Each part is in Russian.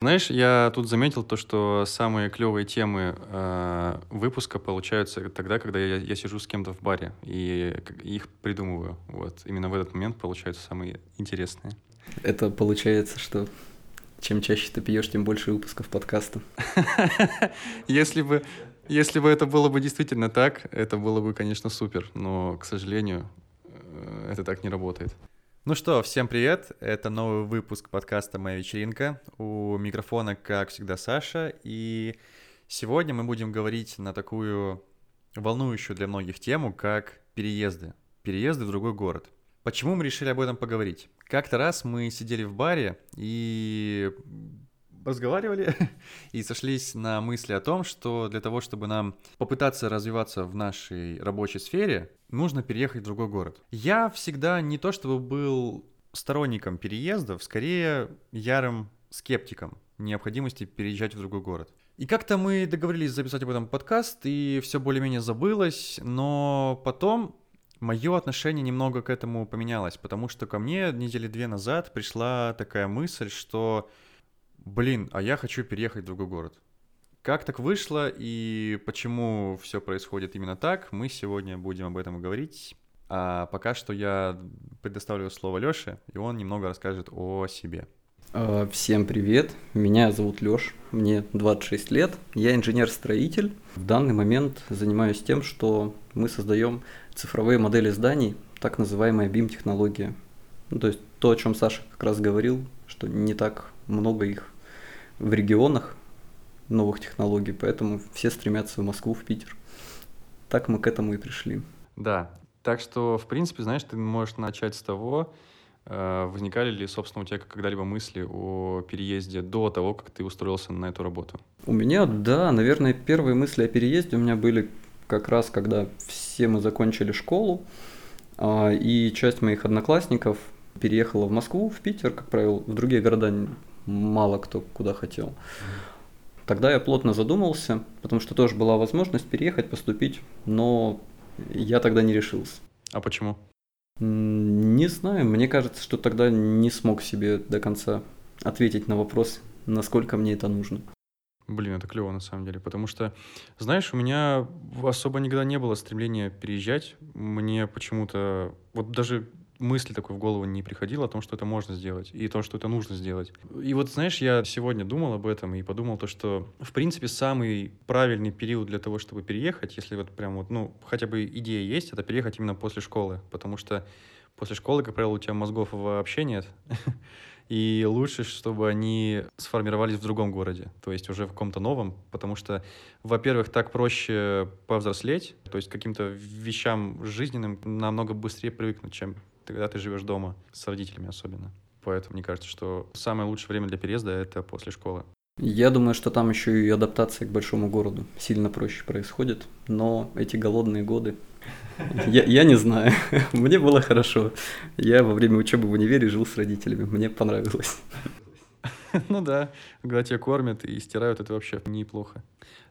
Знаешь, я тут заметил то, что самые клевые темы э, выпуска получаются тогда, когда я, я сижу с кем-то в баре и их придумываю. Вот именно в этот момент получаются самые интересные. Это получается, что чем чаще ты пьешь, тем больше выпусков подкаста. Если бы, если бы это было бы действительно так, это было бы, конечно, супер. Но, к сожалению, э, это так не работает. Ну что, всем привет! Это новый выпуск подкаста «Моя вечеринка». У микрофона, как всегда, Саша. И сегодня мы будем говорить на такую волнующую для многих тему, как переезды. Переезды в другой город. Почему мы решили об этом поговорить? Как-то раз мы сидели в баре и разговаривали и сошлись на мысли о том, что для того, чтобы нам попытаться развиваться в нашей рабочей сфере, нужно переехать в другой город. Я всегда не то чтобы был сторонником переездов, скорее ярым скептиком необходимости переезжать в другой город. И как-то мы договорились записать об этом подкаст, и все более-менее забылось, но потом мое отношение немного к этому поменялось, потому что ко мне недели две назад пришла такая мысль, что блин, а я хочу переехать в другой город. Как так вышло и почему все происходит именно так, мы сегодня будем об этом говорить. А пока что я предоставлю слово Лёше, и он немного расскажет о себе. А, всем привет, меня зовут Лёш, мне 26 лет, я инженер-строитель. В данный момент занимаюсь тем, что мы создаем цифровые модели зданий, так называемая BIM-технология. Ну, то есть то, о чем Саша как раз говорил, что не так много их в регионах новых технологий, поэтому все стремятся в Москву, в Питер. Так мы к этому и пришли. Да, так что, в принципе, знаешь, ты можешь начать с того, э, возникали ли, собственно, у тебя когда-либо мысли о переезде до того, как ты устроился на эту работу? У меня, да, наверное, первые мысли о переезде у меня были как раз, когда все мы закончили школу, а, и часть моих одноклассников переехала в Москву, в Питер, как правило, в другие города мало кто куда хотел. Тогда я плотно задумался, потому что тоже была возможность переехать, поступить, но я тогда не решился. А почему? Не знаю, мне кажется, что тогда не смог себе до конца ответить на вопрос, насколько мне это нужно. Блин, это клево на самом деле, потому что, знаешь, у меня особо никогда не было стремления переезжать. Мне почему-то, вот даже мысли такой в голову не приходило о том, что это можно сделать, и то, что это нужно сделать. И вот, знаешь, я сегодня думал об этом и подумал то, что, в принципе, самый правильный период для того, чтобы переехать, если вот прям вот, ну, хотя бы идея есть, это переехать именно после школы, потому что после школы, как правило, у тебя мозгов вообще нет, и лучше, чтобы они сформировались в другом городе, то есть уже в каком-то новом, потому что, во-первых, так проще повзрослеть, то есть каким-то вещам жизненным намного быстрее привыкнуть, чем когда ты живешь дома, с родителями особенно. Поэтому мне кажется, что самое лучшее время для переезда — это после школы. Я думаю, что там еще и адаптация к большому городу сильно проще происходит, но эти голодные годы, я, я не знаю, мне было хорошо. Я во время учебы в универе жил с родителями, мне понравилось. Ну да, когда тебя кормят и стирают, это вообще неплохо.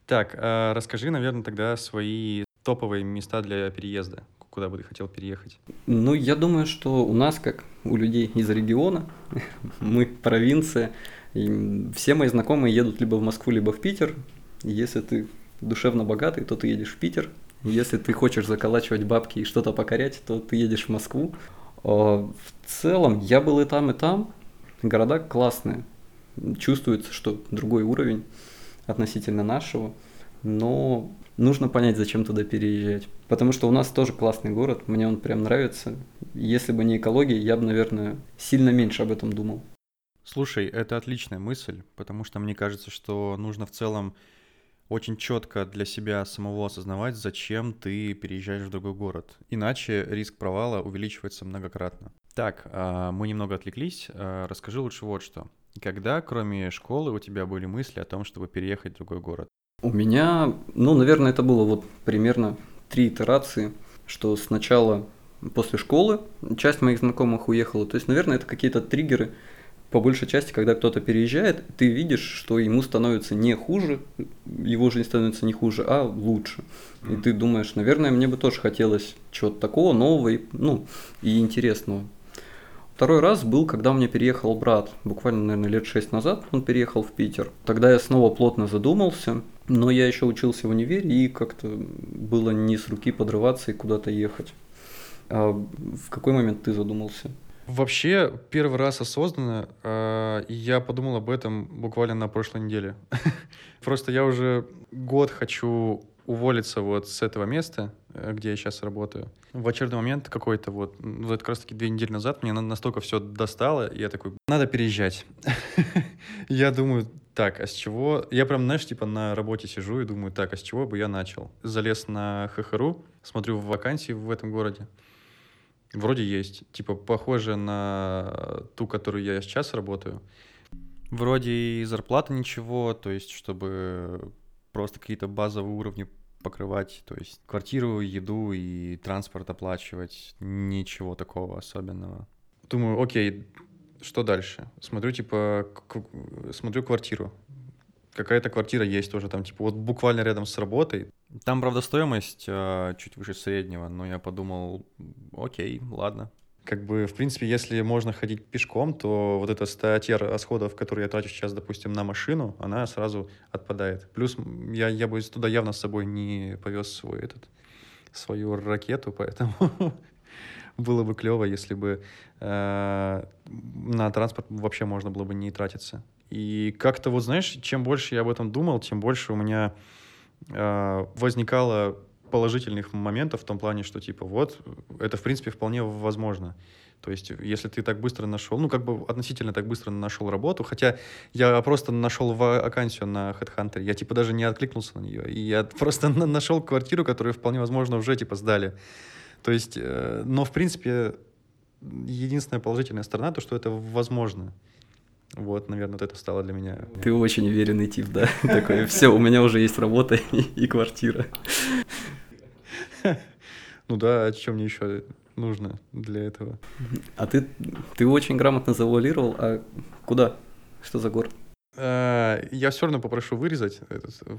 Так, а расскажи, наверное, тогда свои топовые места для переезда куда бы ты хотел переехать? Ну, я думаю, что у нас, как у людей из региона, мы провинция, и все мои знакомые едут либо в Москву, либо в Питер. Если ты душевно богатый, то ты едешь в Питер. Если ты хочешь заколачивать бабки и что-то покорять, то ты едешь в Москву. А, в целом, я был и там, и там. Города классные. Чувствуется, что другой уровень относительно нашего. Но нужно понять, зачем туда переезжать. Потому что у нас тоже классный город, мне он прям нравится. Если бы не экология, я бы, наверное, сильно меньше об этом думал. Слушай, это отличная мысль, потому что мне кажется, что нужно в целом очень четко для себя самого осознавать, зачем ты переезжаешь в другой город. Иначе риск провала увеличивается многократно. Так, а, мы немного отвлеклись. А, расскажи лучше вот что. Когда, кроме школы, у тебя были мысли о том, чтобы переехать в другой город? У меня, ну, наверное, это было вот примерно три итерации, что сначала после школы часть моих знакомых уехала. То есть, наверное, это какие-то триггеры, по большей части, когда кто-то переезжает, ты видишь, что ему становится не хуже, его жизнь становится не хуже, а лучше. И ты думаешь, наверное, мне бы тоже хотелось чего-то такого нового и, ну, и интересного. Второй раз был, когда у меня переехал брат, буквально, наверное, лет шесть назад он переехал в Питер. Тогда я снова плотно задумался, но я еще учился в универе, и как-то было не с руки подрываться и куда-то ехать. А в какой момент ты задумался? Вообще, первый раз осознанно э, я подумал об этом буквально на прошлой неделе. Просто я уже год хочу уволиться вот с этого места, э, где я сейчас работаю. В очередной момент какой-то вот, вот как раз таки две недели назад мне настолько все достало, я такой, надо переезжать. Я думаю, так, а с чего? Я прям, знаешь, типа на работе сижу и думаю, так, а с чего бы я начал? Залез на ХХРУ, смотрю в вакансии в этом городе. Вроде есть. Типа похоже на ту, которую я сейчас работаю. Вроде и зарплата ничего, то есть чтобы просто какие-то базовые уровни покрывать, то есть квартиру, еду и транспорт оплачивать, ничего такого особенного. Думаю, окей, что дальше? Смотрю, типа, смотрю квартиру. Какая-то квартира есть тоже там, типа, вот буквально рядом с работой. Там, правда, стоимость э, чуть выше среднего, но я подумал, окей, ладно. Как бы, в принципе, если можно ходить пешком, то вот эта статья расходов, которую я трачу сейчас, допустим, на машину, она сразу отпадает. Плюс я, я бы туда явно с собой не повез свой этот, свою ракету, поэтому было бы клево, если бы э, на транспорт вообще можно было бы не тратиться. И как-то вот, знаешь, чем больше я об этом думал, тем больше у меня э, возникало положительных моментов в том плане, что типа вот, это в принципе вполне возможно. То есть, если ты так быстро нашел, ну, как бы относительно так быстро нашел работу, хотя я просто нашел вакансию на HeadHunter, я, типа, даже не откликнулся на нее, и я просто нашел квартиру, которую вполне возможно уже, типа, сдали. То есть, э, но, в принципе, единственная положительная сторона, то, что это возможно. Вот, наверное, вот это стало для меня. Ты очень уверенный тип, да? Такой, все, у меня уже есть работа и квартира. Ну да, а чем мне еще нужно для этого? А ты, ты очень грамотно завуалировал, а куда? Что за город? А, я все равно попрошу вырезать,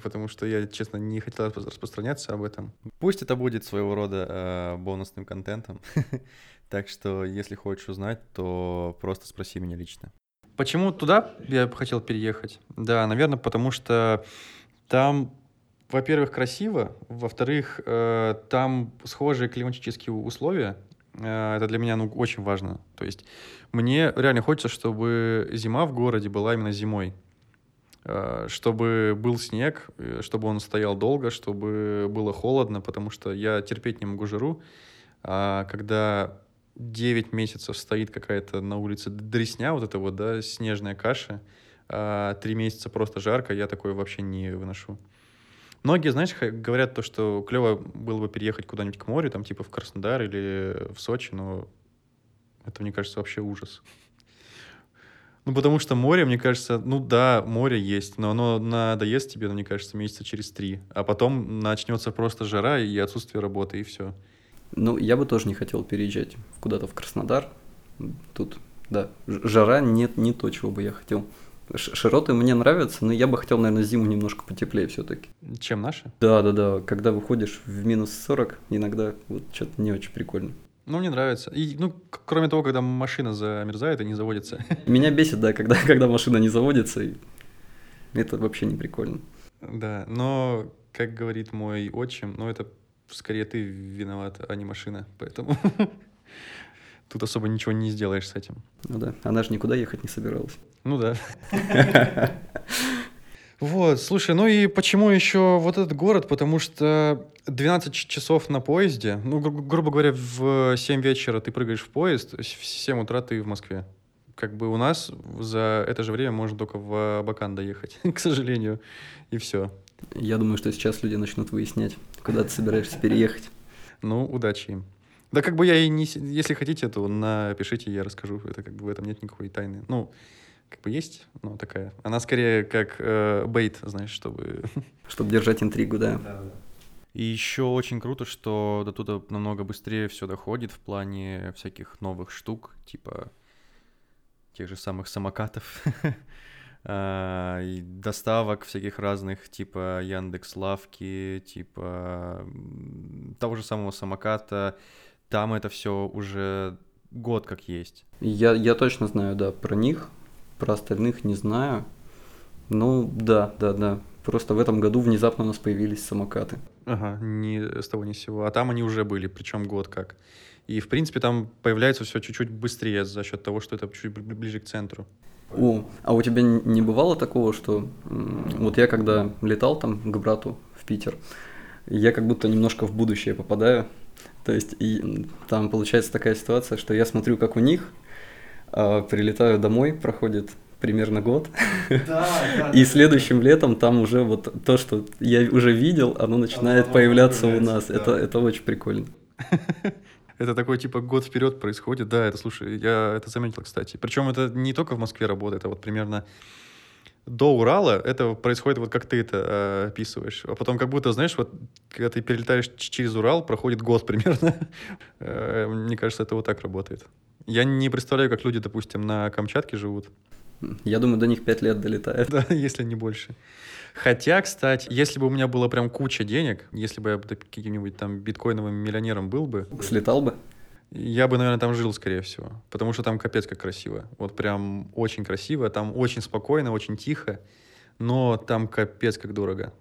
потому что я, честно, не хотел распространяться об этом. Пусть это будет своего рода э, бонусным контентом. так что, если хочешь узнать, то просто спроси меня лично. Почему туда я хотел переехать? Да, наверное, потому что там, во-первых, красиво, во-вторых, э, там схожие климатические условия. Э, это для меня ну, очень важно. То есть мне реально хочется, чтобы зима в городе была именно зимой. Э, чтобы был снег, э, чтобы он стоял долго, чтобы было холодно, потому что я терпеть не могу жару. А когда 9 месяцев стоит какая-то на улице дресня, вот это вот, да, снежная каша, а 3 месяца просто жарко, я такое вообще не выношу. Многие, знаешь, говорят то, что клево было бы переехать куда-нибудь к морю, там типа в Краснодар или в Сочи, но это, мне кажется, вообще ужас. Ну, потому что море, мне кажется, ну да, море есть, но оно надоест тебе, ну, мне кажется, месяца через три. А потом начнется просто жара и отсутствие работы, и все. Ну, я бы тоже не хотел переезжать куда-то в Краснодар. Тут, да, жара нет, не то, чего бы я хотел. Широты мне нравятся, но я бы хотел, наверное, зиму немножко потеплее все-таки. Чем наши? Да, да, да. Когда выходишь в минус 40, иногда вот что-то не очень прикольно. Ну, мне нравится. И, ну, кроме того, когда машина замерзает и не заводится. Меня бесит, да, когда, когда машина не заводится. И... Это вообще не прикольно. Да, но, как говорит мой отчим, ну, это скорее ты виноват, а не машина. Поэтому тут особо ничего не сделаешь с этим. Ну да, она же никуда ехать не собиралась. Ну да. Вот, слушай, ну и почему еще вот этот город? Потому что 12 часов на поезде, ну, гру- грубо говоря, в 7 вечера ты прыгаешь в поезд, в 7 утра ты в Москве. Как бы у нас за это же время можно только в Абакан доехать, к сожалению, и все. Я думаю, что сейчас люди начнут выяснять, куда ты собираешься переехать. Ну, удачи им. Да как бы я и не... Если хотите, то напишите, я расскажу. Это как бы в этом нет никакой тайны. Ну, как бы есть, но такая. Она скорее как э, бейт, знаешь, чтобы... Чтобы держать интригу, да. да, да. И еще очень круто, что до туда намного быстрее все доходит в плане всяких новых штук, типа тех же самых самокатов. А, и доставок всяких разных, типа Яндекс Лавки, типа того же самого самоката. Там это все уже год как есть. Я, я точно знаю, да, про них, про остальных не знаю. Ну, да, да, да. Просто в этом году внезапно у нас появились самокаты. Ага, не с того ни с сего. А там они уже были, причем год как. И, в принципе, там появляется все чуть-чуть быстрее за счет того, что это чуть ближе к центру. О, а у тебя не бывало такого, что вот я когда летал там к брату в Питер, я как будто немножко в будущее попадаю. То есть и там получается такая ситуация, что я смотрю, как у них, прилетаю домой, проходит примерно год. Да, да, и следующим летом там уже вот то, что я уже видел, оно начинает оно появляться у нас. Да. Это, это очень прикольно. Это такой типа год вперед происходит. Да, это слушай, я это заметил, кстати. Причем это не только в Москве работает, а вот примерно до Урала это происходит вот как ты это э, описываешь. А потом как будто, знаешь, вот когда ты перелетаешь через Урал, проходит год примерно. э, мне кажется, это вот так работает. Я не представляю, как люди, допустим, на Камчатке живут. Я думаю, до них пять лет долетает. Да, если не больше. Хотя, кстати, если бы у меня было прям куча денег, если бы я каким-нибудь там биткоиновым миллионером был бы... Слетал бы? Я бы, наверное, там жил, скорее всего. Потому что там капец как красиво. Вот прям очень красиво. Там очень спокойно, очень тихо. Но там капец как дорого.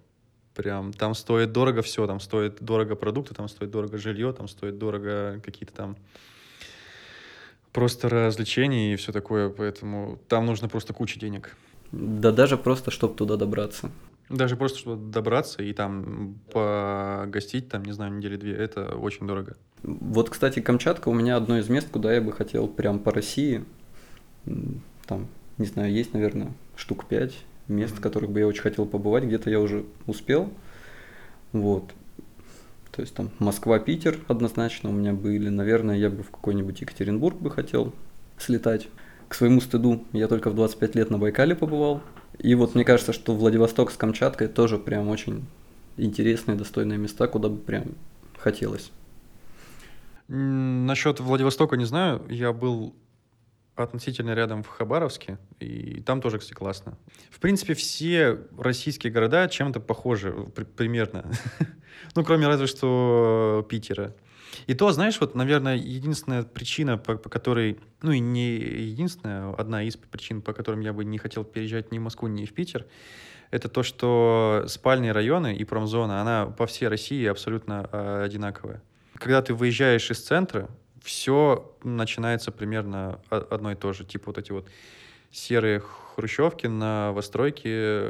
Прям там стоит дорого все. Там стоит дорого продукты, там стоит дорого жилье, там стоит дорого какие-то там просто развлечения и все такое. Поэтому там нужно просто куча денег. Да даже просто, чтобы туда добраться. Даже просто, чтобы добраться и там погостить, там, не знаю, недели две, это очень дорого. Вот, кстати, Камчатка у меня одно из мест, куда я бы хотел прям по России. Там, не знаю, есть, наверное, штук пять мест, в которых бы я очень хотел побывать. Где-то я уже успел. Вот. То есть там Москва, Питер однозначно у меня были. Наверное, я бы в какой-нибудь Екатеринбург бы хотел слетать. К своему стыду, я только в 25 лет на Байкале побывал. И вот мне кажется, что Владивосток с Камчаткой тоже прям очень интересные, достойные места, куда бы прям хотелось. Насчет Владивостока не знаю. Я был относительно рядом в Хабаровске, и там тоже, кстати, классно. В принципе, все российские города чем-то похожи, примерно. ну, кроме разве что Питера. И то, знаешь, вот, наверное, единственная причина, по, по которой, ну и не единственная, одна из причин, по которым я бы не хотел переезжать ни в Москву, ни в Питер, это то, что спальные районы и промзона, она по всей России абсолютно э, одинаковая. Когда ты выезжаешь из центра, все начинается примерно одно и то же. Типа вот эти вот серые хрущевки, новостройки,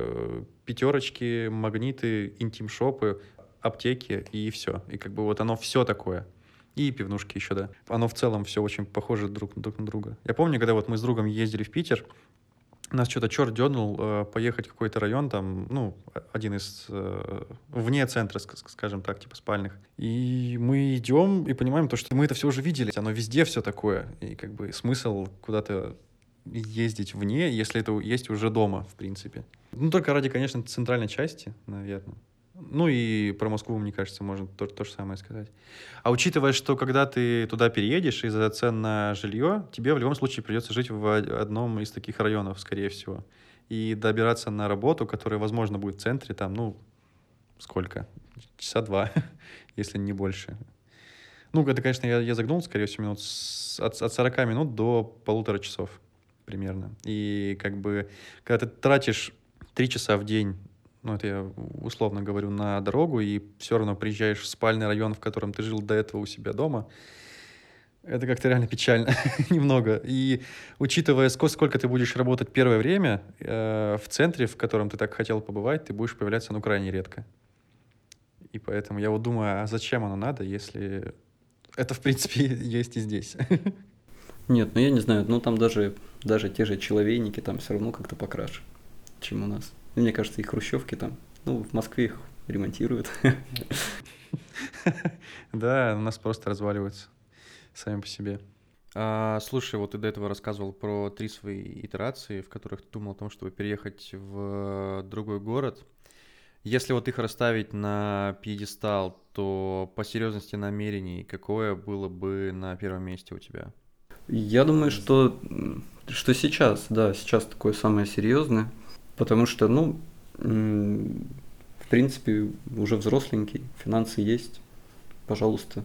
пятерочки, магниты, интим-шопы, аптеки и все. И как бы вот оно все такое. И пивнушки еще, да. Оно в целом все очень похоже друг, друг на друга. Я помню, когда вот мы с другом ездили в Питер, нас что-то черт дернул э, поехать в какой-то район, там, ну, один из, э, вне центра, скажем так, типа спальных. И мы идем и понимаем то, что мы это все уже видели, оно везде все такое. И как бы смысл куда-то ездить вне, если это есть уже дома, в принципе. Ну, только ради, конечно, центральной части, наверное. Ну и про Москву, мне кажется, можно то, то же самое сказать. А учитывая, что когда ты туда переедешь из-за цен на жилье, тебе в любом случае придется жить в одном из таких районов, скорее всего. И добираться на работу, которая, возможно, будет в центре, там, ну, сколько? Часа два, если не больше. Ну, это, конечно, я, я загнул, скорее всего, минут с, от, от 40 минут до полутора часов примерно. И как бы, когда ты тратишь три часа в день ну это я условно говорю, на дорогу, и все равно приезжаешь в спальный район, в котором ты жил до этого у себя дома, это как-то реально печально немного. И учитывая, сколько, ты будешь работать первое время, э, в центре, в котором ты так хотел побывать, ты будешь появляться, ну, крайне редко. И поэтому я вот думаю, а зачем оно надо, если это, в принципе, есть и здесь? Нет, ну я не знаю, ну там даже, даже те же человейники там все равно как-то покраше, чем у нас. Мне кажется, и хрущевки там, ну, в Москве их ремонтируют. Да, у нас просто разваливаются сами по себе. А, слушай, вот ты до этого рассказывал про три свои итерации, в которых ты думал о том, чтобы переехать в другой город. Если вот их расставить на пьедестал, то по серьезности намерений какое было бы на первом месте у тебя? Я думаю, что, что сейчас, да, сейчас такое самое серьезное. Потому что, ну, в принципе, уже взросленький, финансы есть, пожалуйста,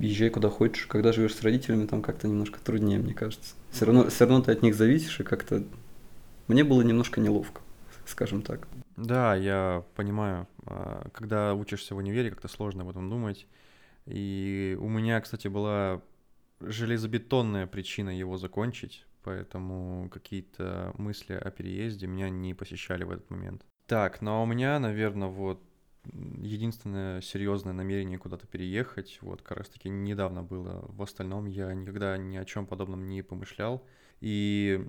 езжай куда хочешь. Когда живешь с родителями, там как-то немножко труднее, мне кажется. Все равно, все равно ты от них зависишь, и как-то мне было немножко неловко, скажем так. Да, я понимаю. А, когда учишься в универе, как-то сложно об этом думать. И у меня, кстати, была железобетонная причина его закончить, поэтому какие-то мысли о переезде меня не посещали в этот момент. Так, ну а у меня, наверное, вот единственное серьезное намерение куда-то переехать, вот как раз таки недавно было. В остальном я никогда ни о чем подобном не помышлял. И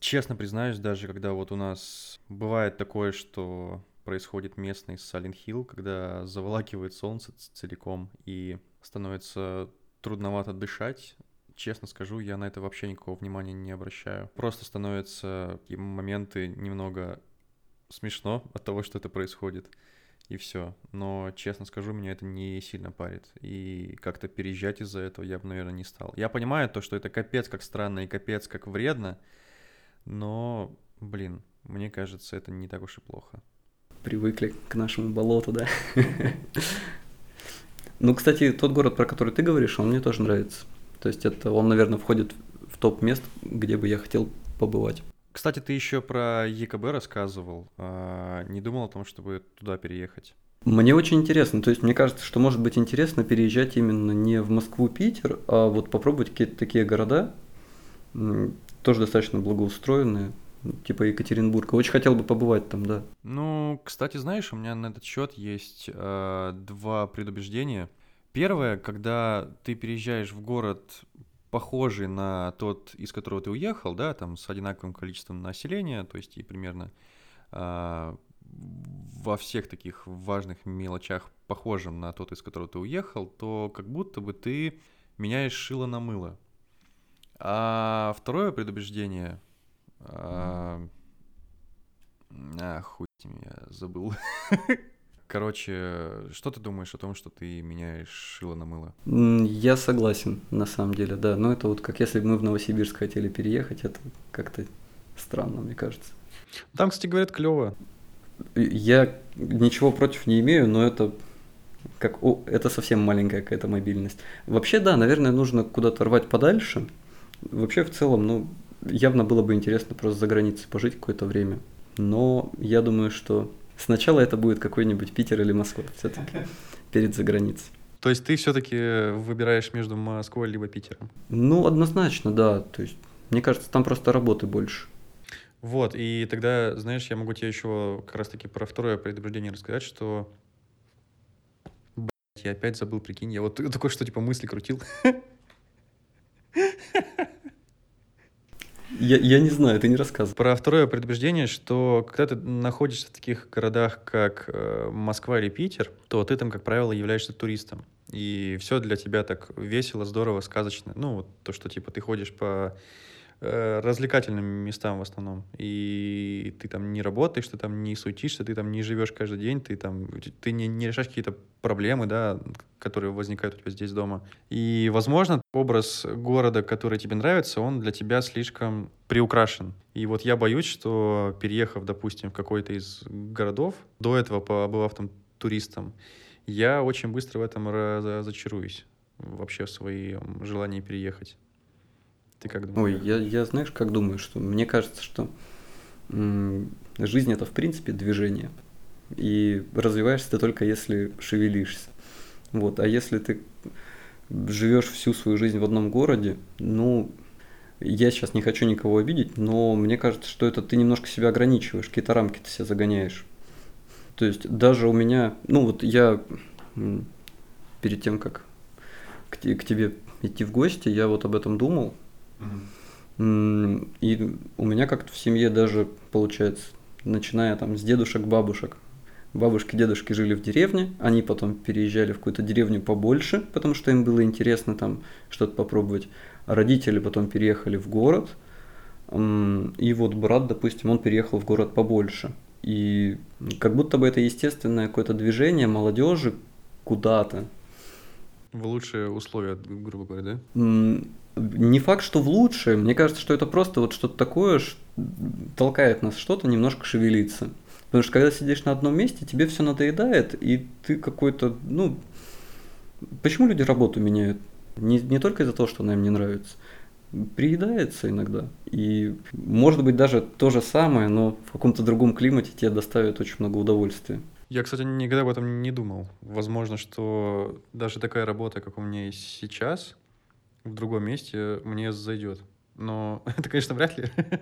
честно признаюсь, даже когда вот у нас бывает такое, что происходит местный Silent Hill, когда заволакивает солнце целиком и становится трудновато дышать, честно скажу, я на это вообще никакого внимания не обращаю. Просто становятся моменты немного смешно от того, что это происходит и все. Но, честно скажу, меня это не сильно парит. И как-то переезжать из-за этого я бы, наверное, не стал. Я понимаю то, что это капец как странно и капец как вредно, но, блин, мне кажется, это не так уж и плохо. Привыкли к нашему болоту, да? Ну, кстати, тот город, про который ты говоришь, он мне тоже нравится. То есть это он, наверное, входит в топ мест, где бы я хотел побывать. Кстати, ты еще про ЕКБ рассказывал. А, не думал о том, чтобы туда переехать? Мне очень интересно. То есть мне кажется, что может быть интересно переезжать именно не в Москву, Питер, а вот попробовать какие-то такие города, тоже достаточно благоустроенные, типа Екатеринбурга. Очень хотел бы побывать там, да. Ну, кстати, знаешь, у меня на этот счет есть э, два предубеждения. Первое, когда ты переезжаешь в город похожий на тот, из которого ты уехал, да, там с одинаковым количеством населения, то есть и примерно э, во всех таких важных мелочах похожим на тот, из которого ты уехал, то как будто бы ты меняешь шило на мыло. А второе предубеждение... Э, а, хуй я забыл. Короче, что ты думаешь о том, что ты меняешь шило на мыло? Я согласен, на самом деле, да. Но это вот как если бы мы в Новосибирск хотели переехать, это как-то странно, мне кажется. Там, кстати, говорят, клево. Я ничего против не имею, но это как о, это совсем маленькая какая-то мобильность. Вообще, да, наверное, нужно куда-то рвать подальше. Вообще, в целом, ну, явно было бы интересно просто за границей пожить какое-то время. Но я думаю, что Сначала это будет какой-нибудь Питер или Москва все-таки перед заграницей. То есть ты все-таки выбираешь между Москвой либо Питером? Ну, однозначно, да. То есть, мне кажется, там просто работы больше. Вот, и тогда, знаешь, я могу тебе еще как раз-таки про второе предупреждение рассказать, что... Блять, я опять забыл, прикинь, я вот такой что, типа, мысли крутил. Я, я не знаю, ты не рассказывал. Про второе предубеждение, что когда ты находишься в таких городах, как э, Москва или Питер, то ты там, как правило, являешься туристом. И все для тебя так весело, здорово, сказочно. Ну, вот то, что типа ты ходишь по развлекательным местам в основном. И ты там не работаешь, ты там не суетишься, ты там не живешь каждый день, ты там ты не, не решаешь какие-то проблемы, да, которые возникают у тебя здесь дома. И, возможно, образ города, который тебе нравится, он для тебя слишком приукрашен. И вот я боюсь, что переехав, допустим, в какой-то из городов, до этого побывав там туристом, я очень быстро в этом разочаруюсь вообще в своем желании переехать. Ты как думаешь? Ой, я, я знаешь, как думаю, что мне кажется, что жизнь это в принципе движение. И развиваешься ты только если шевелишься. Вот. А если ты живешь всю свою жизнь в одном городе, ну, я сейчас не хочу никого обидеть, но мне кажется, что это ты немножко себя ограничиваешь, какие-то рамки ты себя загоняешь. То есть даже у меня, ну вот я перед тем, как к, к тебе идти в гости, я вот об этом думал, и у меня как-то в семье даже, получается, начиная там с дедушек, бабушек, бабушки, дедушки жили в деревне, они потом переезжали в какую-то деревню побольше, потому что им было интересно там что-то попробовать. А родители потом переехали в город, и вот брат, допустим, он переехал в город побольше. И как будто бы это естественное какое-то движение молодежи куда-то. В лучшие условия, грубо говоря, да? не факт, что в лучшее. Мне кажется, что это просто вот что-то такое, что толкает нас что-то немножко шевелиться. Потому что когда сидишь на одном месте, тебе все надоедает, и ты какой-то, ну, Почему люди работу меняют? Не, не только из-за того, что она им не нравится. Приедается иногда. И может быть даже то же самое, но в каком-то другом климате тебе доставит очень много удовольствия. Я, кстати, никогда об этом не думал. Возможно, что даже такая работа, как у меня есть сейчас, в другом месте мне зайдет. Но это, конечно, вряд ли.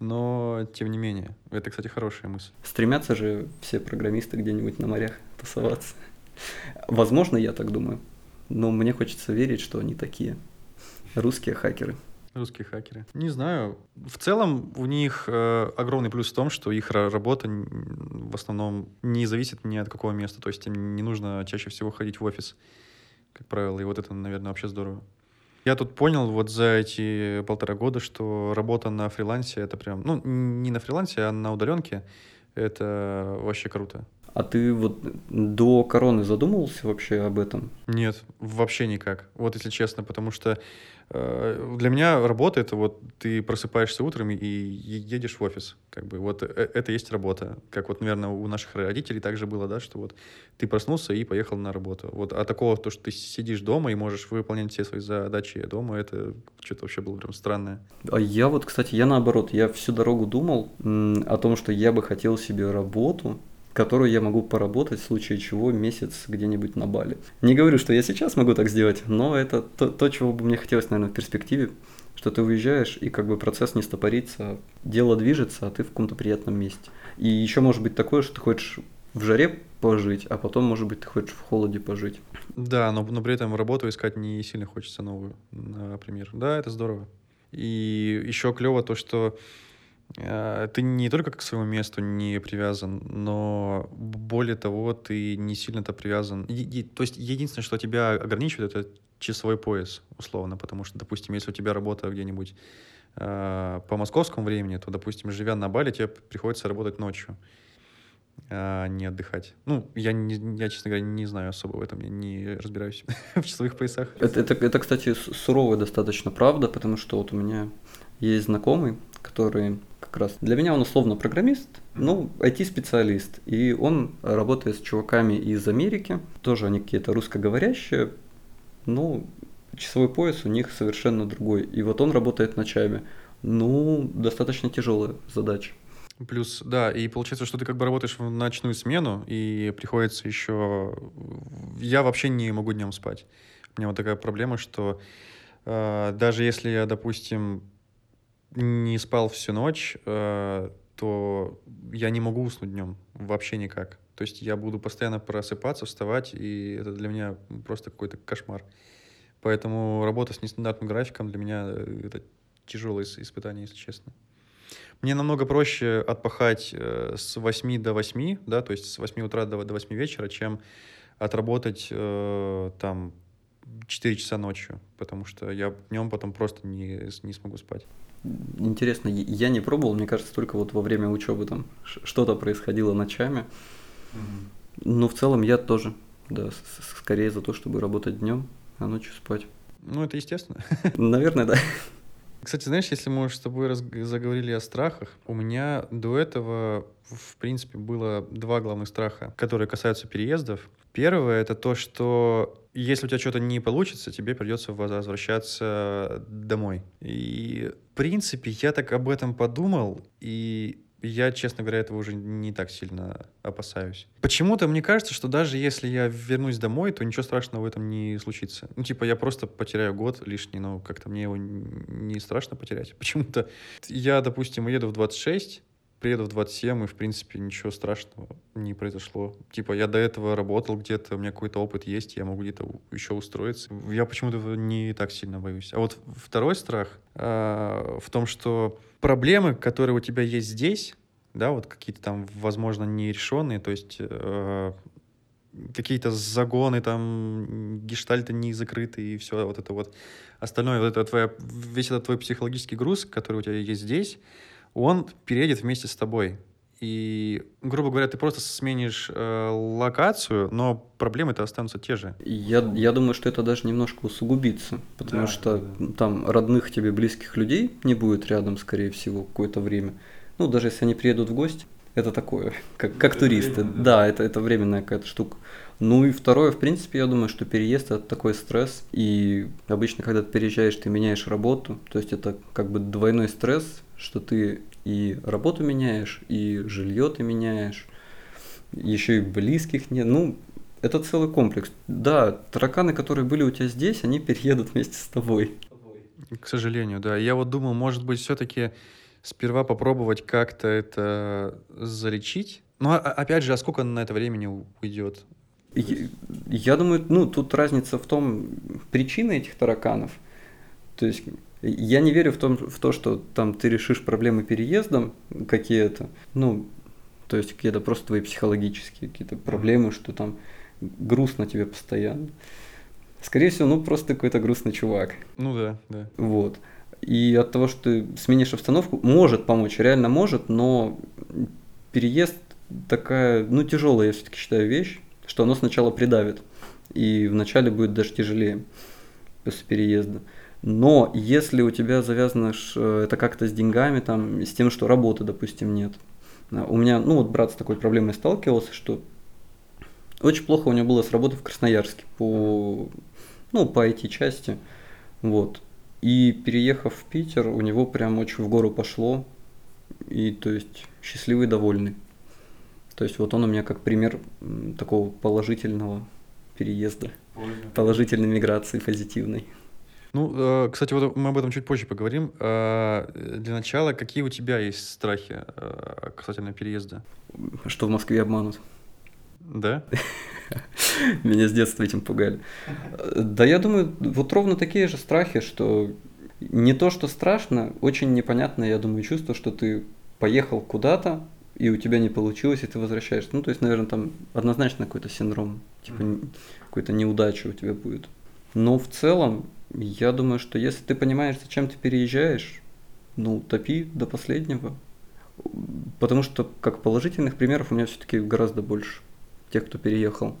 Но, тем не менее, это, кстати, хорошая мысль. Стремятся же все программисты где-нибудь на морях тусоваться. Возможно, я так думаю. Но мне хочется верить, что они такие. Русские хакеры. Русские хакеры. Не знаю. В целом у них э, огромный плюс в том, что их работа в основном не зависит ни от какого места. То есть им не нужно чаще всего ходить в офис, как правило. И вот это, наверное, вообще здорово. Я тут понял вот за эти полтора года, что работа на фрилансе это прям, ну, не на фрилансе, а на удаленке, это вообще круто. А ты вот до короны задумывался вообще об этом? Нет, вообще никак. Вот если честно, потому что для меня работа это вот ты просыпаешься утром и едешь в офис. Как бы вот э, это есть работа. Как вот, наверное, у наших родителей также было, да, что вот ты проснулся и поехал на работу. Вот, а такого, то, что ты сидишь дома и можешь выполнять все свои задачи дома, это что-то вообще было прям странное. А я вот, кстати, я наоборот, я всю дорогу думал о том, что я бы хотел себе работу, которую я могу поработать в случае чего месяц где-нибудь на Бали. Не говорю, что я сейчас могу так сделать, но это то, то чего бы мне хотелось, наверное, в перспективе, что ты уезжаешь, и как бы процесс не стопорится, дело движется, а ты в каком-то приятном месте. И еще может быть такое, что ты хочешь в жаре пожить, а потом, может быть, ты хочешь в холоде пожить. Да, но, но при этом работу искать не сильно хочется новую, например. Да, это здорово. И еще клево то, что ты не только к своему месту не привязан, но более того, ты не сильно-то привязан. И, то есть единственное, что тебя ограничивает, это часовой пояс, условно, потому что, допустим, если у тебя работа где-нибудь э, по московскому времени, то, допустим, живя на Бали, тебе приходится работать ночью, а не отдыхать. Ну, я, не, я, честно говоря, не знаю особо в этом, я не разбираюсь в часовых поясах. Это, это, это, кстати, суровая достаточно правда, потому что вот у меня есть знакомый, который как раз. Для меня он условно программист, ну, IT-специалист. И он работает с чуваками из Америки. Тоже они какие-то русскоговорящие. Ну, часовой пояс у них совершенно другой. И вот он работает ночами. Ну, достаточно тяжелая задача. Плюс, да, и получается, что ты как бы работаешь в ночную смену, и приходится еще... Я вообще не могу днем спать. У меня вот такая проблема, что э, даже если я, допустим, не спал всю ночь, э, то я не могу уснуть днем вообще никак. То есть я буду постоянно просыпаться, вставать, и это для меня просто какой-то кошмар. Поэтому работа с нестандартным графиком для меня э, это тяжелое испытание, если честно. Мне намного проще отпахать э, с 8 до 8, да, то есть с 8 утра до, до 8 вечера, чем отработать э, там 4 часа ночью, потому что я днем потом просто не, не смогу спать. Интересно, я не пробовал, мне кажется, только вот во время учебы там что-то происходило ночами. Но в целом я тоже, да, скорее за то, чтобы работать днем, а ночью спать. Ну, это естественно. Наверное, да. Кстати, знаешь, если мы уже с тобой раз... заговорили о страхах, у меня до этого, в принципе, было два главных страха, которые касаются переездов. Первое — это то, что если у тебя что-то не получится, тебе придется возвращаться домой. И, в принципе, я так об этом подумал, и я, честно говоря, этого уже не так сильно опасаюсь. Почему-то мне кажется, что даже если я вернусь домой, то ничего страшного в этом не случится. Ну, типа, я просто потеряю год лишний, но как-то мне его не страшно потерять. Почему-то я, допустим, уеду в 26, приеду в 27, и, в принципе, ничего страшного не произошло. Типа, я до этого работал где-то, у меня какой-то опыт есть, я могу где-то еще устроиться. Я почему-то не так сильно боюсь. А вот второй страх э, в том, что проблемы, которые у тебя есть здесь, да, вот какие-то там, возможно, нерешенные, то есть э, какие-то загоны, там, гештальты не закрыты, и все вот это вот остальное, вот это твоя, весь этот твой психологический груз, который у тебя есть здесь, он переедет вместе с тобой. И, грубо говоря, ты просто сменишь э, локацию, но проблемы-то останутся те же. Я, я думаю, что это даже немножко усугубится, потому да, что да. там родных тебе близких людей не будет рядом, скорее всего, какое-то время. Ну, даже если они приедут в гости, это такое, как, как туристы. Да, это, это временная какая-то штука. Ну и второе, в принципе, я думаю, что переезд это такой стресс. И обычно, когда ты переезжаешь, ты меняешь работу. То есть это как бы двойной стресс, что ты и работу меняешь, и жилье ты меняешь, еще и близких нет. Ну, это целый комплекс. Да, тараканы, которые были у тебя здесь, они переедут вместе с тобой. К сожалению, да. Я вот думал, может быть, все-таки сперва попробовать как-то это залечить. Но а, опять же, а сколько на это времени уйдет? Я думаю, ну, тут разница в том, причины этих тараканов. То есть я не верю в, том, в то, что там ты решишь проблемы переездом какие-то. Ну, то есть какие-то просто твои психологические какие-то проблемы, что там грустно тебе постоянно. Скорее всего, ну просто какой-то грустный чувак. Ну да, да. Вот. И от того, что ты сменишь обстановку, может помочь, реально может, но переезд такая, ну, тяжелая, я все-таки считаю, вещь что оно сначала придавит, и вначале будет даже тяжелее после переезда. Но если у тебя завязано э, это как-то с деньгами, там, с тем, что работы, допустим, нет. А, у меня, ну вот брат с такой проблемой сталкивался, что очень плохо у него было с работой в Красноярске по, ну, по IT-части. Вот. И переехав в Питер, у него прям очень в гору пошло. И то есть счастливый, довольный. То есть вот он у меня как пример такого положительного переезда, положительной миграции, позитивной. Ну, э, кстати, вот мы об этом чуть позже поговорим. Э, для начала, какие у тебя есть страхи э, касательно переезда? Что в Москве обманут. Да? Меня с детства этим пугали. Да, я думаю, вот ровно такие же страхи, что не то, что страшно, очень непонятное, я думаю, чувство, что ты поехал куда-то, и у тебя не получилось, и ты возвращаешься. Ну, то есть, наверное, там однозначно какой-то синдром, типа mm-hmm. какой-то неудача у тебя будет. Но в целом, я думаю, что если ты понимаешь, зачем ты переезжаешь, ну, топи до последнего. Потому что как положительных примеров у меня все-таки гораздо больше тех, кто переехал.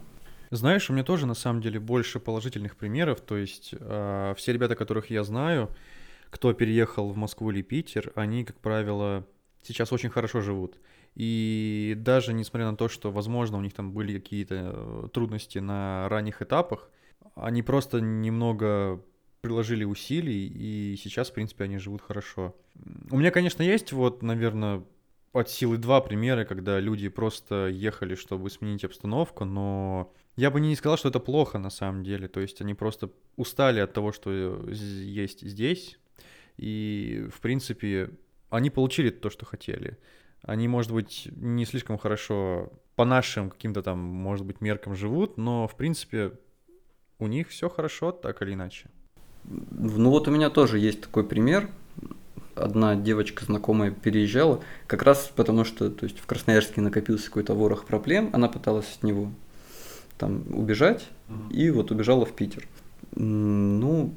Знаешь, у меня тоже на самом деле больше положительных примеров. То есть э, все ребята, которых я знаю, кто переехал в Москву или Питер, они, как правило, сейчас очень хорошо живут. И даже несмотря на то, что, возможно, у них там были какие-то э, трудности на ранних этапах, они просто немного приложили усилий, и сейчас, в принципе, они живут хорошо. У меня, конечно, есть вот, наверное, от силы два примера, когда люди просто ехали, чтобы сменить обстановку, но я бы не сказал, что это плохо на самом деле. То есть они просто устали от того, что есть здесь, и, в принципе, они получили то, что хотели. Они, может быть, не слишком хорошо по нашим каким-то там, может быть, меркам живут, но, в принципе, у них все хорошо, так или иначе. Ну вот у меня тоже есть такой пример. Одна девочка знакомая переезжала, как раз потому что то есть, в Красноярске накопился какой-то ворох проблем, она пыталась от него там убежать, mm-hmm. и вот убежала в Питер. Ну,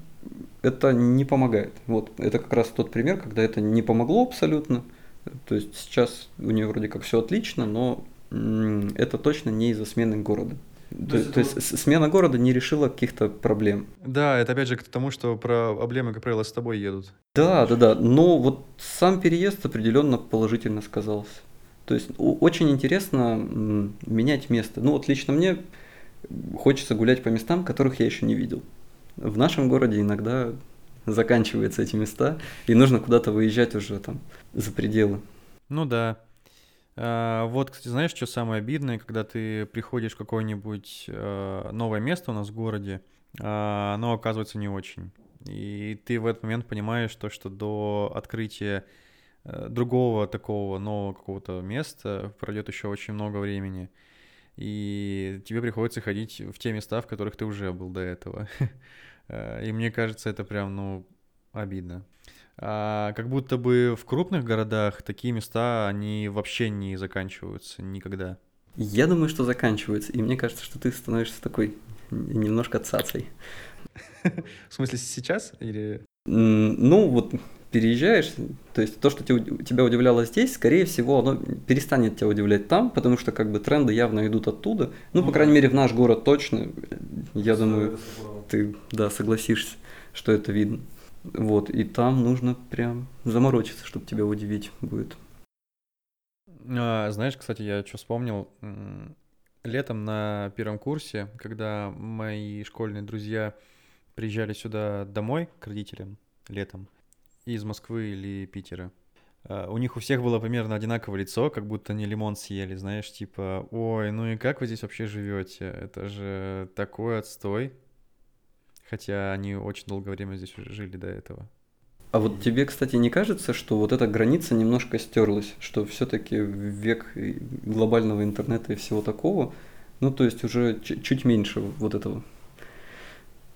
это не помогает. Вот, это как раз тот пример, когда это не помогло абсолютно, то есть сейчас у нее вроде как все отлично, но это точно не из-за смены города. То, то, то есть смена города не решила каких-то проблем. Да, это опять же к тому, что проблемы, как правило, с тобой едут. Да, да, да. Но вот сам переезд определенно положительно сказался. То есть очень интересно менять место. Ну вот лично мне хочется гулять по местам, которых я еще не видел. В нашем городе иногда заканчиваются эти места, и нужно куда-то выезжать уже там за пределы. Ну да. А, вот, кстати, знаешь, что самое обидное, когда ты приходишь в какое-нибудь а, новое место у нас в городе, а, оно оказывается не очень. И ты в этот момент понимаешь то, что до открытия а, другого такого нового какого-то места пройдет еще очень много времени. И тебе приходится ходить в те места, в которых ты уже был до этого. Э, и мне кажется, это прям, ну, обидно. А, как будто бы в крупных городах такие места, они вообще не заканчиваются никогда. Я думаю, что заканчиваются. И мне кажется, что ты становишься такой немножко цацей. В смысле, сейчас? Или... Ну, вот переезжаешь, то есть то, что тебя удивляло здесь, скорее всего, оно перестанет тебя удивлять там, потому что как бы тренды явно идут оттуда. Ну, по крайней мере, в наш город точно. Я думаю, ты, да, согласишься, что это видно. Вот, и там нужно прям заморочиться, чтобы тебя удивить будет. А, знаешь, кстати, я что вспомнил? Летом на первом курсе, когда мои школьные друзья приезжали сюда домой к родителям летом из Москвы или Питера, а, у них у всех было примерно одинаковое лицо, как будто они лимон съели, знаешь, типа, ой, ну и как вы здесь вообще живете? Это же такой отстой. Хотя они очень долгое время здесь жили до этого. А вот тебе, кстати, не кажется, что вот эта граница немножко стерлась, что все-таки век глобального интернета и всего такого, ну то есть уже чуть меньше вот этого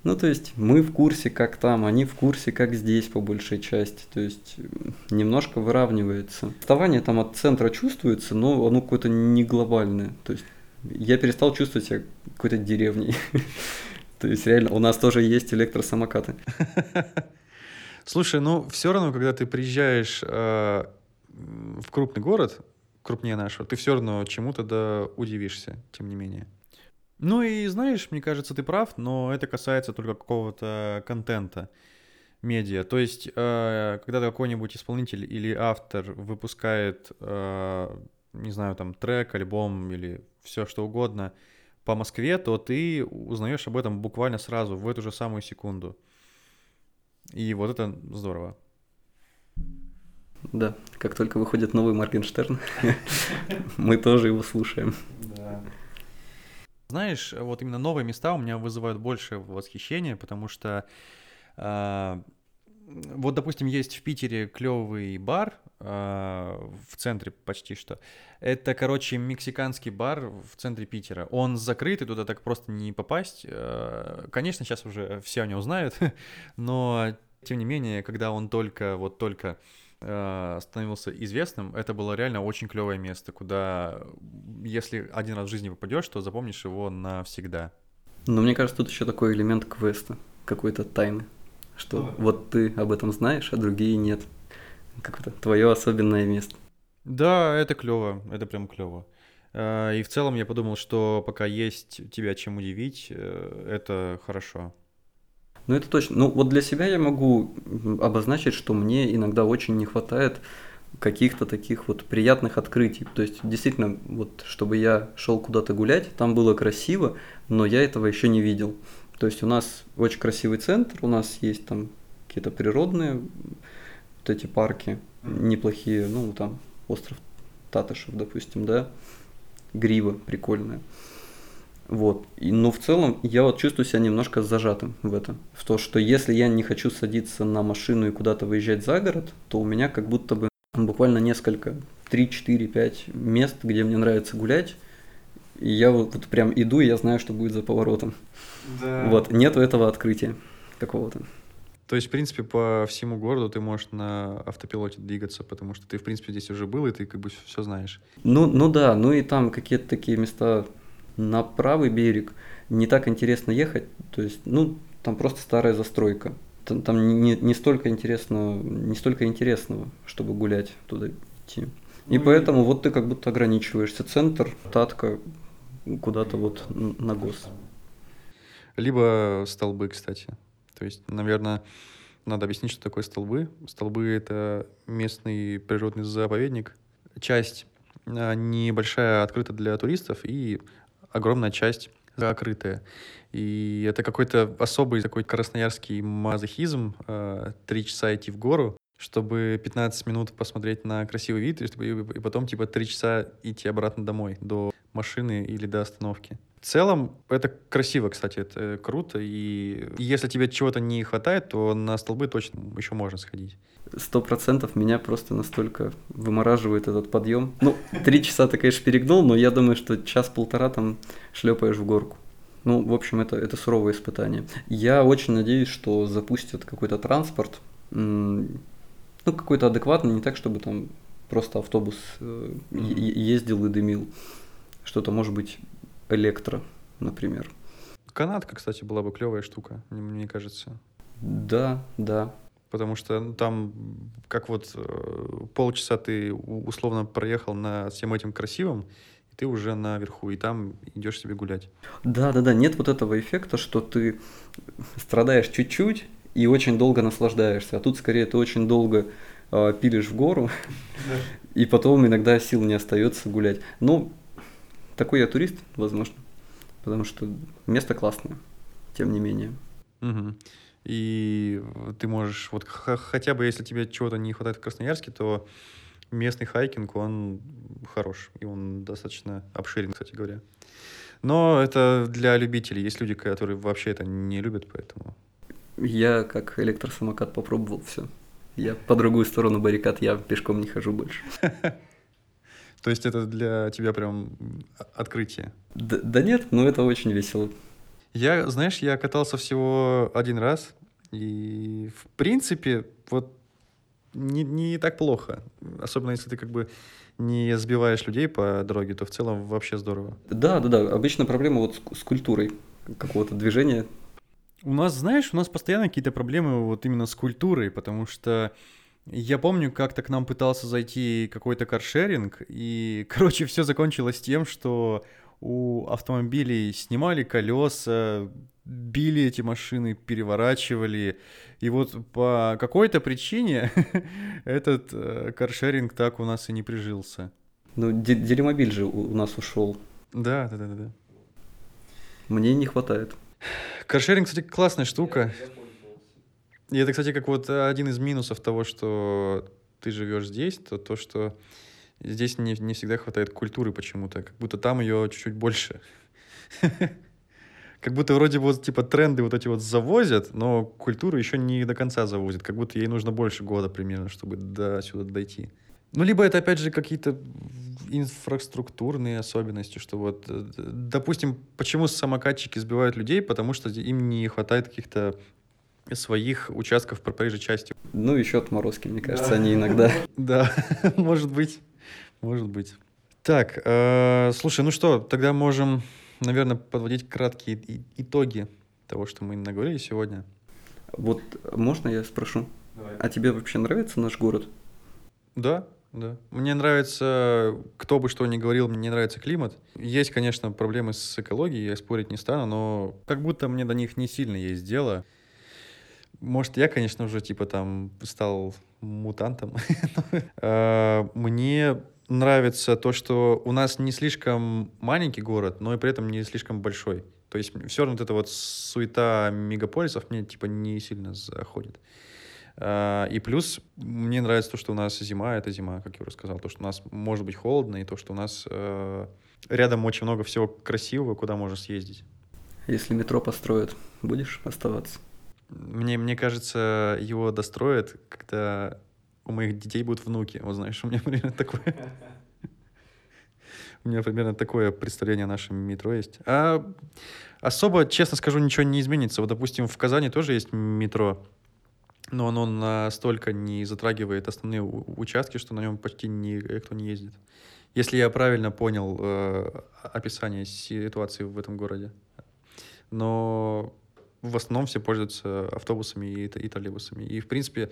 ну, то есть мы в курсе, как там, они в курсе, как здесь, по большей части. То есть немножко выравнивается. Отставание там от центра чувствуется, но оно какое-то не глобальное. То есть я перестал чувствовать себя какой-то деревней. То есть реально у нас тоже есть электросамокаты. Слушай, ну все равно, когда ты приезжаешь э, в крупный город, крупнее нашего, ты все равно чему-то да удивишься, тем не менее. Ну и знаешь, мне кажется, ты прав, но это касается только какого-то контента медиа. То есть, э, когда какой-нибудь исполнитель или автор выпускает, э, не знаю, там трек, альбом или все что угодно по Москве, то ты узнаешь об этом буквально сразу, в эту же самую секунду. И вот это здорово. Да, как только выходит новый Моргенштерн, мы тоже его слушаем. Да. Знаешь, вот именно новые места у меня вызывают больше восхищения, потому что э, вот, допустим, есть в Питере клевый бар э, в центре почти что. Это, короче, мексиканский бар в центре Питера. Он закрыт, и туда так просто не попасть. Э, конечно, сейчас уже все о нем знают, но тем не менее, когда он только вот только Э, становился известным, это было реально очень клевое место, куда если один раз в жизни попадешь, то запомнишь его навсегда. Но мне кажется, тут еще такой элемент квеста, какой-то тайны, что ну, вот ты об этом знаешь, а другие нет. Как-то твое особенное место. Да, это клево, это прям клево. Э, и в целом я подумал, что пока есть тебя чем удивить, э, это хорошо. Ну, это точно. Ну, вот для себя я могу обозначить, что мне иногда очень не хватает каких-то таких вот приятных открытий. То есть, действительно, вот чтобы я шел куда-то гулять, там было красиво, но я этого еще не видел. То есть у нас очень красивый центр, у нас есть там какие-то природные вот эти парки неплохие, ну там остров Татышев, допустим, да, Грива прикольная. Вот. И, но в целом я вот чувствую себя немножко зажатым в этом. В то, что если я не хочу садиться на машину и куда-то выезжать за город, то у меня как будто бы буквально несколько, 3, 4, 5 мест, где мне нравится гулять. И я вот, вот прям иду, и я знаю, что будет за поворотом. Да. Вот, нету этого открытия какого-то. То есть, в принципе, по всему городу ты можешь на автопилоте двигаться, потому что ты, в принципе, здесь уже был, и ты как бы все знаешь. Ну, ну да, ну и там какие-то такие места на правый берег не так интересно ехать, то есть, ну, там просто старая застройка. Там, там не, не столько интересного, не столько интересного, чтобы гулять туда идти. И ну, поэтому и... вот ты как будто ограничиваешься. Центр, татка, куда-то вот на гос. Либо столбы, кстати. То есть, наверное, надо объяснить, что такое столбы. Столбы — это местный природный заповедник. Часть а, небольшая открыта для туристов, и огромная часть закрытая. И это какой-то особый такой красноярский мазохизм, э, три часа идти в гору, чтобы 15 минут посмотреть на красивый вид, и потом типа три часа идти обратно домой, до машины или до остановки. В целом, это красиво, кстати, это круто, и если тебе чего-то не хватает, то на столбы точно еще можно сходить. Сто процентов меня просто настолько вымораживает этот подъем. Ну, три часа ты, конечно, перегнул, но я думаю, что час-полтора там шлепаешь в горку. Ну, в общем, это, это суровое испытание. Я очень надеюсь, что запустят какой-то транспорт, ну, какой-то адекватный, не так, чтобы там просто автобус э, ездил и дымил. Что-то, может быть, электро, например. Канатка, кстати, была бы клевая штука, мне кажется. Да, да. Потому что ну, там, как вот э, полчаса ты условно проехал на всем этим красивым, и ты уже наверху, и там идешь себе гулять. Да, да, да, нет вот этого эффекта, что ты страдаешь чуть-чуть и очень долго наслаждаешься. А тут скорее ты очень долго э, пилишь в гору, и потом иногда сил не остается гулять. Ну, такой я турист, возможно, потому что место классное, тем не менее. Угу. И ты можешь, вот хотя бы если тебе чего-то не хватает в Красноярске, то местный хайкинг, он хорош, и он достаточно обширен, кстати говоря. Но это для любителей. Есть люди, которые вообще это не любят, поэтому... Я как электросамокат попробовал все. Я по другую сторону баррикад, я пешком не хожу больше. То есть это для тебя прям открытие? Да, да нет, но это очень весело. Я, знаешь, я катался всего один раз, и в принципе вот не, не так плохо. Особенно если ты как бы не сбиваешь людей по дороге, то в целом вообще здорово. Да, да, да. Обычно проблема вот с, с культурой какого-то движения. У нас, знаешь, у нас постоянно какие-то проблемы вот именно с культурой, потому что я помню, как-то к нам пытался зайти какой-то каршеринг, и, короче, все закончилось тем, что у автомобилей снимали колеса, били эти машины, переворачивали. И вот по какой-то причине этот э, каршеринг так у нас и не прижился. Ну, Делимобиль же у нас ушел. Да, да, да, да. Мне не хватает. Каршеринг, кстати, классная штука. И это, кстати, как вот один из минусов того, что ты живешь здесь, то то, что здесь не, не всегда хватает культуры почему-то, как будто там ее чуть-чуть больше. Как будто вроде вот типа тренды вот эти вот завозят, но культуру еще не до конца завозят, как будто ей нужно больше года примерно, чтобы до сюда дойти. Ну, либо это, опять же, какие-то инфраструктурные особенности, что вот, э, допустим, почему самокатчики сбивают людей, потому что им не хватает каких-то своих участков по проезжей части. Ну, еще отморозки, мне кажется, да. они иногда. Да, может быть, может быть. Так, э, слушай, ну что, тогда можем, наверное, подводить краткие итоги того, что мы наговорили сегодня. Вот можно я спрошу? Давай. А тебе вообще нравится наш город? Да, да. Мне нравится, кто бы что ни говорил, мне нравится климат. Есть, конечно, проблемы с экологией, я спорить не стану, но как будто мне до них не сильно есть дело. Может, я, конечно, уже типа там стал мутантом. А, мне нравится то, что у нас не слишком маленький город, но и при этом не слишком большой. То есть все равно вот эта вот суета мегаполисов мне типа не сильно заходит. А, и плюс мне нравится то, что у нас зима — это зима, как я уже сказал. То, что у нас может быть холодно, и то, что у нас э, рядом очень много всего красивого, куда можно съездить. Если метро построят, будешь оставаться? Мне, мне кажется, его достроят, когда у моих детей будут внуки. Вот знаешь, у меня примерно такое... У меня примерно такое представление о нашем метро есть. А особо, честно скажу, ничего не изменится. Вот, допустим, в Казани тоже есть метро, но оно настолько не затрагивает основные участки, что на нем почти никто не ездит. Если я правильно понял э, описание ситуации в этом городе. Но в основном все пользуются автобусами и, и троллейбусами. И, в принципе,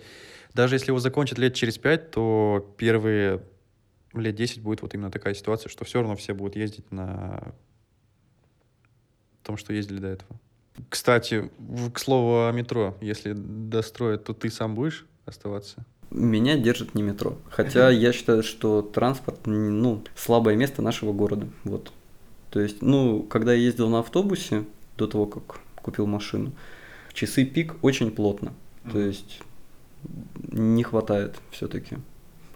даже если его закончат лет через пять, то первые лет 10 будет вот именно такая ситуация, что все равно все будут ездить на том, что ездили до этого. Кстати, к слову о метро, если достроят, то ты сам будешь оставаться? Меня держит не метро. Хотя я считаю, что транспорт, ну, слабое место нашего города. Вот. То есть, ну, когда я ездил на автобусе, до того, как купил машину. Часы пик очень плотно. То есть не хватает все-таки.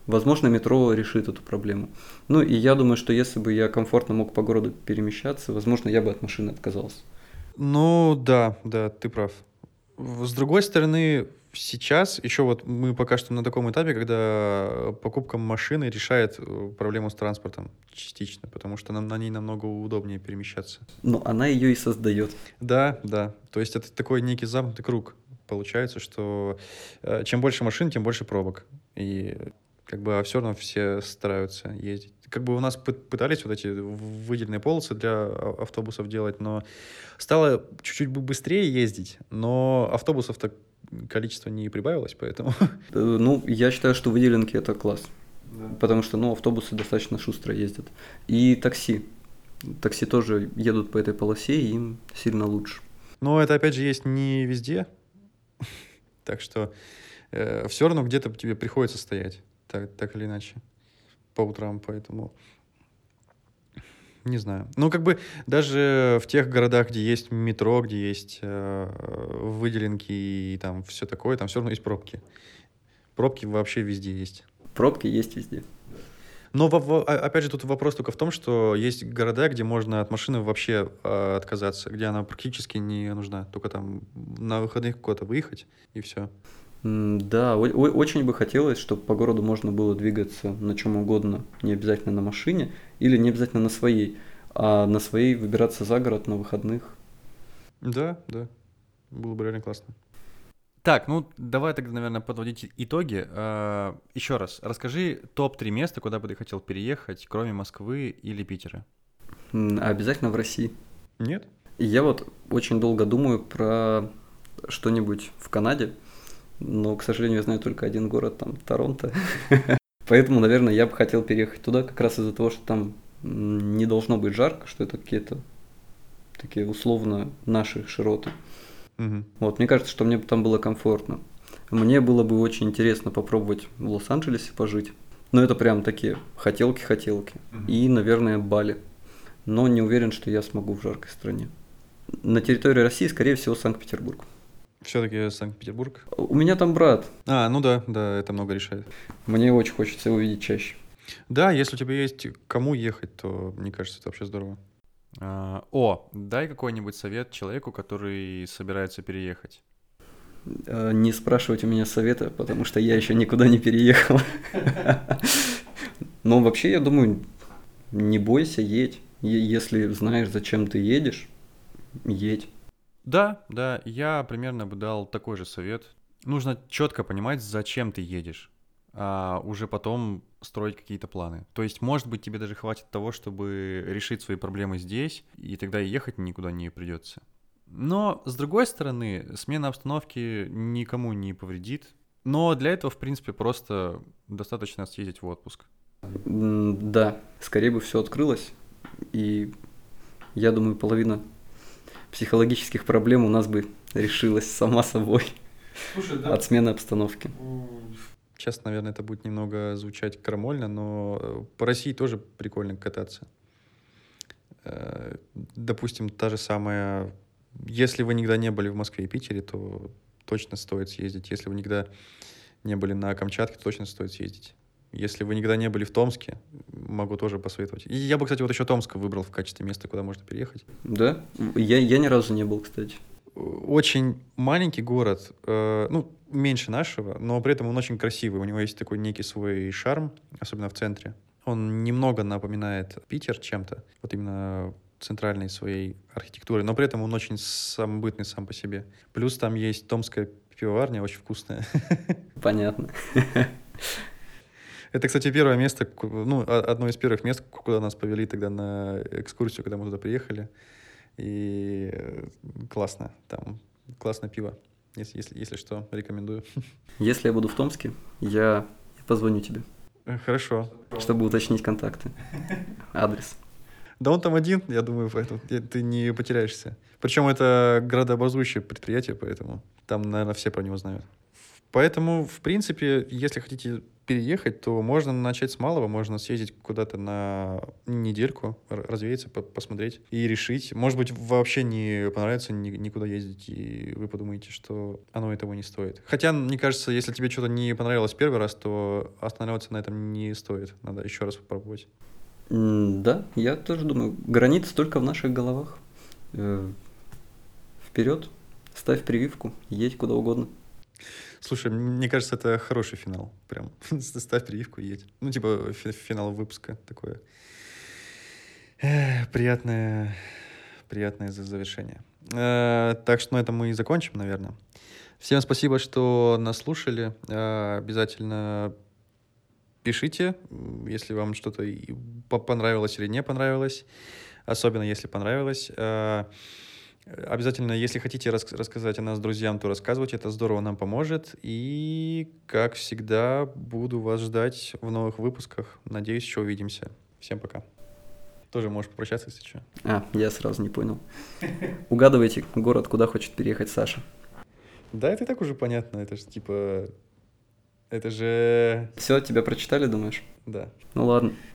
Возможно, метро решит эту проблему. Ну и я думаю, что если бы я комфортно мог по городу перемещаться, возможно, я бы от машины отказался. Ну да, да, ты прав. С другой стороны, сейчас еще вот мы пока что на таком этапе, когда покупка машины решает э, проблему с транспортом частично, потому что нам на ней намного удобнее перемещаться. Но она ее и создает. Да, да. То есть это такой некий замкнутый круг. Получается, что э, чем больше машин, тем больше пробок. И как бы а все равно все стараются ездить. Как бы у нас пытались вот эти выделенные полосы для автобусов делать, но стало чуть-чуть быстрее ездить, но автобусов-то количество не прибавилось, поэтому... Э, ну, я считаю, что выделенки это класс. Да. Потому что, ну, автобусы достаточно шустро ездят. И такси. Такси тоже едут по этой полосе, и им сильно лучше. Но это, опять же, есть не везде. так что э, все равно где-то тебе приходится стоять, так, так или иначе, по утрам, поэтому... Не знаю. Ну, как бы даже в тех городах, где есть метро, где есть э, выделенки и там все такое, там все равно есть пробки. Пробки вообще везде есть. Пробки есть везде. Но опять же тут вопрос только в том, что есть города, где можно от машины вообще э, отказаться, где она практически не нужна, только там на выходных куда-то выехать и все. Да, очень бы хотелось, чтобы по городу можно было двигаться на чем угодно, не обязательно на машине или не обязательно на своей, а на своей выбираться за город на выходных. Да, да, было бы реально классно. Так, ну давай тогда, наверное, подводить итоги. А, еще раз, расскажи топ-3 места, куда бы ты хотел переехать, кроме Москвы или Питера. Обязательно в России. Нет? Я вот очень долго думаю про что-нибудь в Канаде, но, к сожалению, я знаю только один город, там, Торонто. Поэтому, наверное, я бы хотел переехать туда как раз из-за того, что там не должно быть жарко, что это какие-то такие условно наши широты. Угу. Вот, мне кажется, что мне бы там было комфортно. Мне было бы очень интересно попробовать в Лос-Анджелесе пожить. Но это прям такие хотелки-хотелки. Угу. И, наверное, Бали. Но не уверен, что я смогу в жаркой стране. На территории России, скорее всего, Санкт-Петербург. Все-таки Санкт-Петербург. У меня там брат. А, ну да, да, это много решает. Мне очень хочется его видеть чаще. Да, если у тебя есть кому ехать, то мне кажется, это вообще здорово. А, о, дай какой-нибудь совет человеку, который собирается переехать. А, не спрашивайте у меня совета, потому что я еще никуда не переехал. Но вообще, я думаю, не бойся, едь. Если знаешь, зачем ты едешь, едь. Да, да, я примерно бы дал такой же совет. Нужно четко понимать, зачем ты едешь, а уже потом строить какие-то планы. То есть, может быть, тебе даже хватит того, чтобы решить свои проблемы здесь, и тогда ехать никуда не придется. Но, с другой стороны, смена обстановки никому не повредит. Но для этого, в принципе, просто достаточно съездить в отпуск. Да, скорее бы все открылось. И я думаю, половина психологических проблем у нас бы решилась сама собой Слушай, да. от смены обстановки. Сейчас, наверное, это будет немного звучать крамольно, но э, по России тоже прикольно кататься. Э, допустим, та же самая... Если вы никогда не были в Москве и Питере, то точно стоит съездить. Если вы никогда не были на Камчатке, то точно стоит съездить. Если вы никогда не были в Томске, могу тоже посоветовать. И я бы, кстати, вот еще Томск выбрал в качестве места, куда можно переехать. Да? Я, я ни разу не был, кстати. Очень маленький город, э, ну, меньше нашего, но при этом он очень красивый. У него есть такой некий свой шарм, особенно в центре. Он немного напоминает Питер чем-то, вот именно центральной своей архитектурой, но при этом он очень самобытный сам по себе. Плюс там есть томская пивоварня, очень вкусная. Понятно. Это, кстати, первое место, ну, одно из первых мест, куда нас повели тогда на экскурсию, когда мы туда приехали. И э, классно, там классное пиво. Если, если, если что, рекомендую. Если я буду в Томске, я, я позвоню тебе. Э, хорошо. Чтобы уточнить контакты. Адрес. Да он там один, я думаю, поэтому ты не потеряешься. Причем это градообразующее предприятие, поэтому там, наверное, все про него знают. Поэтому, в принципе, если хотите переехать, то можно начать с малого, можно съездить куда-то на недельку, развеяться, по посмотреть и решить. Может быть, вообще не понравится ни никуда ездить, и вы подумаете, что оно этого не стоит. Хотя, мне кажется, если тебе что-то не понравилось первый раз, то останавливаться на этом не стоит. Надо еще раз попробовать. да, я тоже думаю, границы только в наших головах. Э, вперед, ставь прививку, едь куда угодно. Слушай, мне кажется, это хороший финал. Прям ставь прививку и едь. Ну, типа финал выпуска такое. приятное, приятное завершение. Э, так что на этом мы и закончим, наверное. Всем спасибо, что нас слушали. Э, обязательно пишите, если вам что-то понравилось или не понравилось. Особенно если понравилось. Обязательно, если хотите рас рассказать о нас друзьям, то рассказывайте, это здорово нам поможет. И, как всегда, буду вас ждать в новых выпусках. Надеюсь, еще увидимся. Всем пока. Тоже можешь попрощаться, если что. А, я сразу не понял. Угадывайте город, куда хочет переехать Саша. Да, это и так уже понятно. Это же типа Это же... Все, тебя прочитали, думаешь? Да. Ну ладно.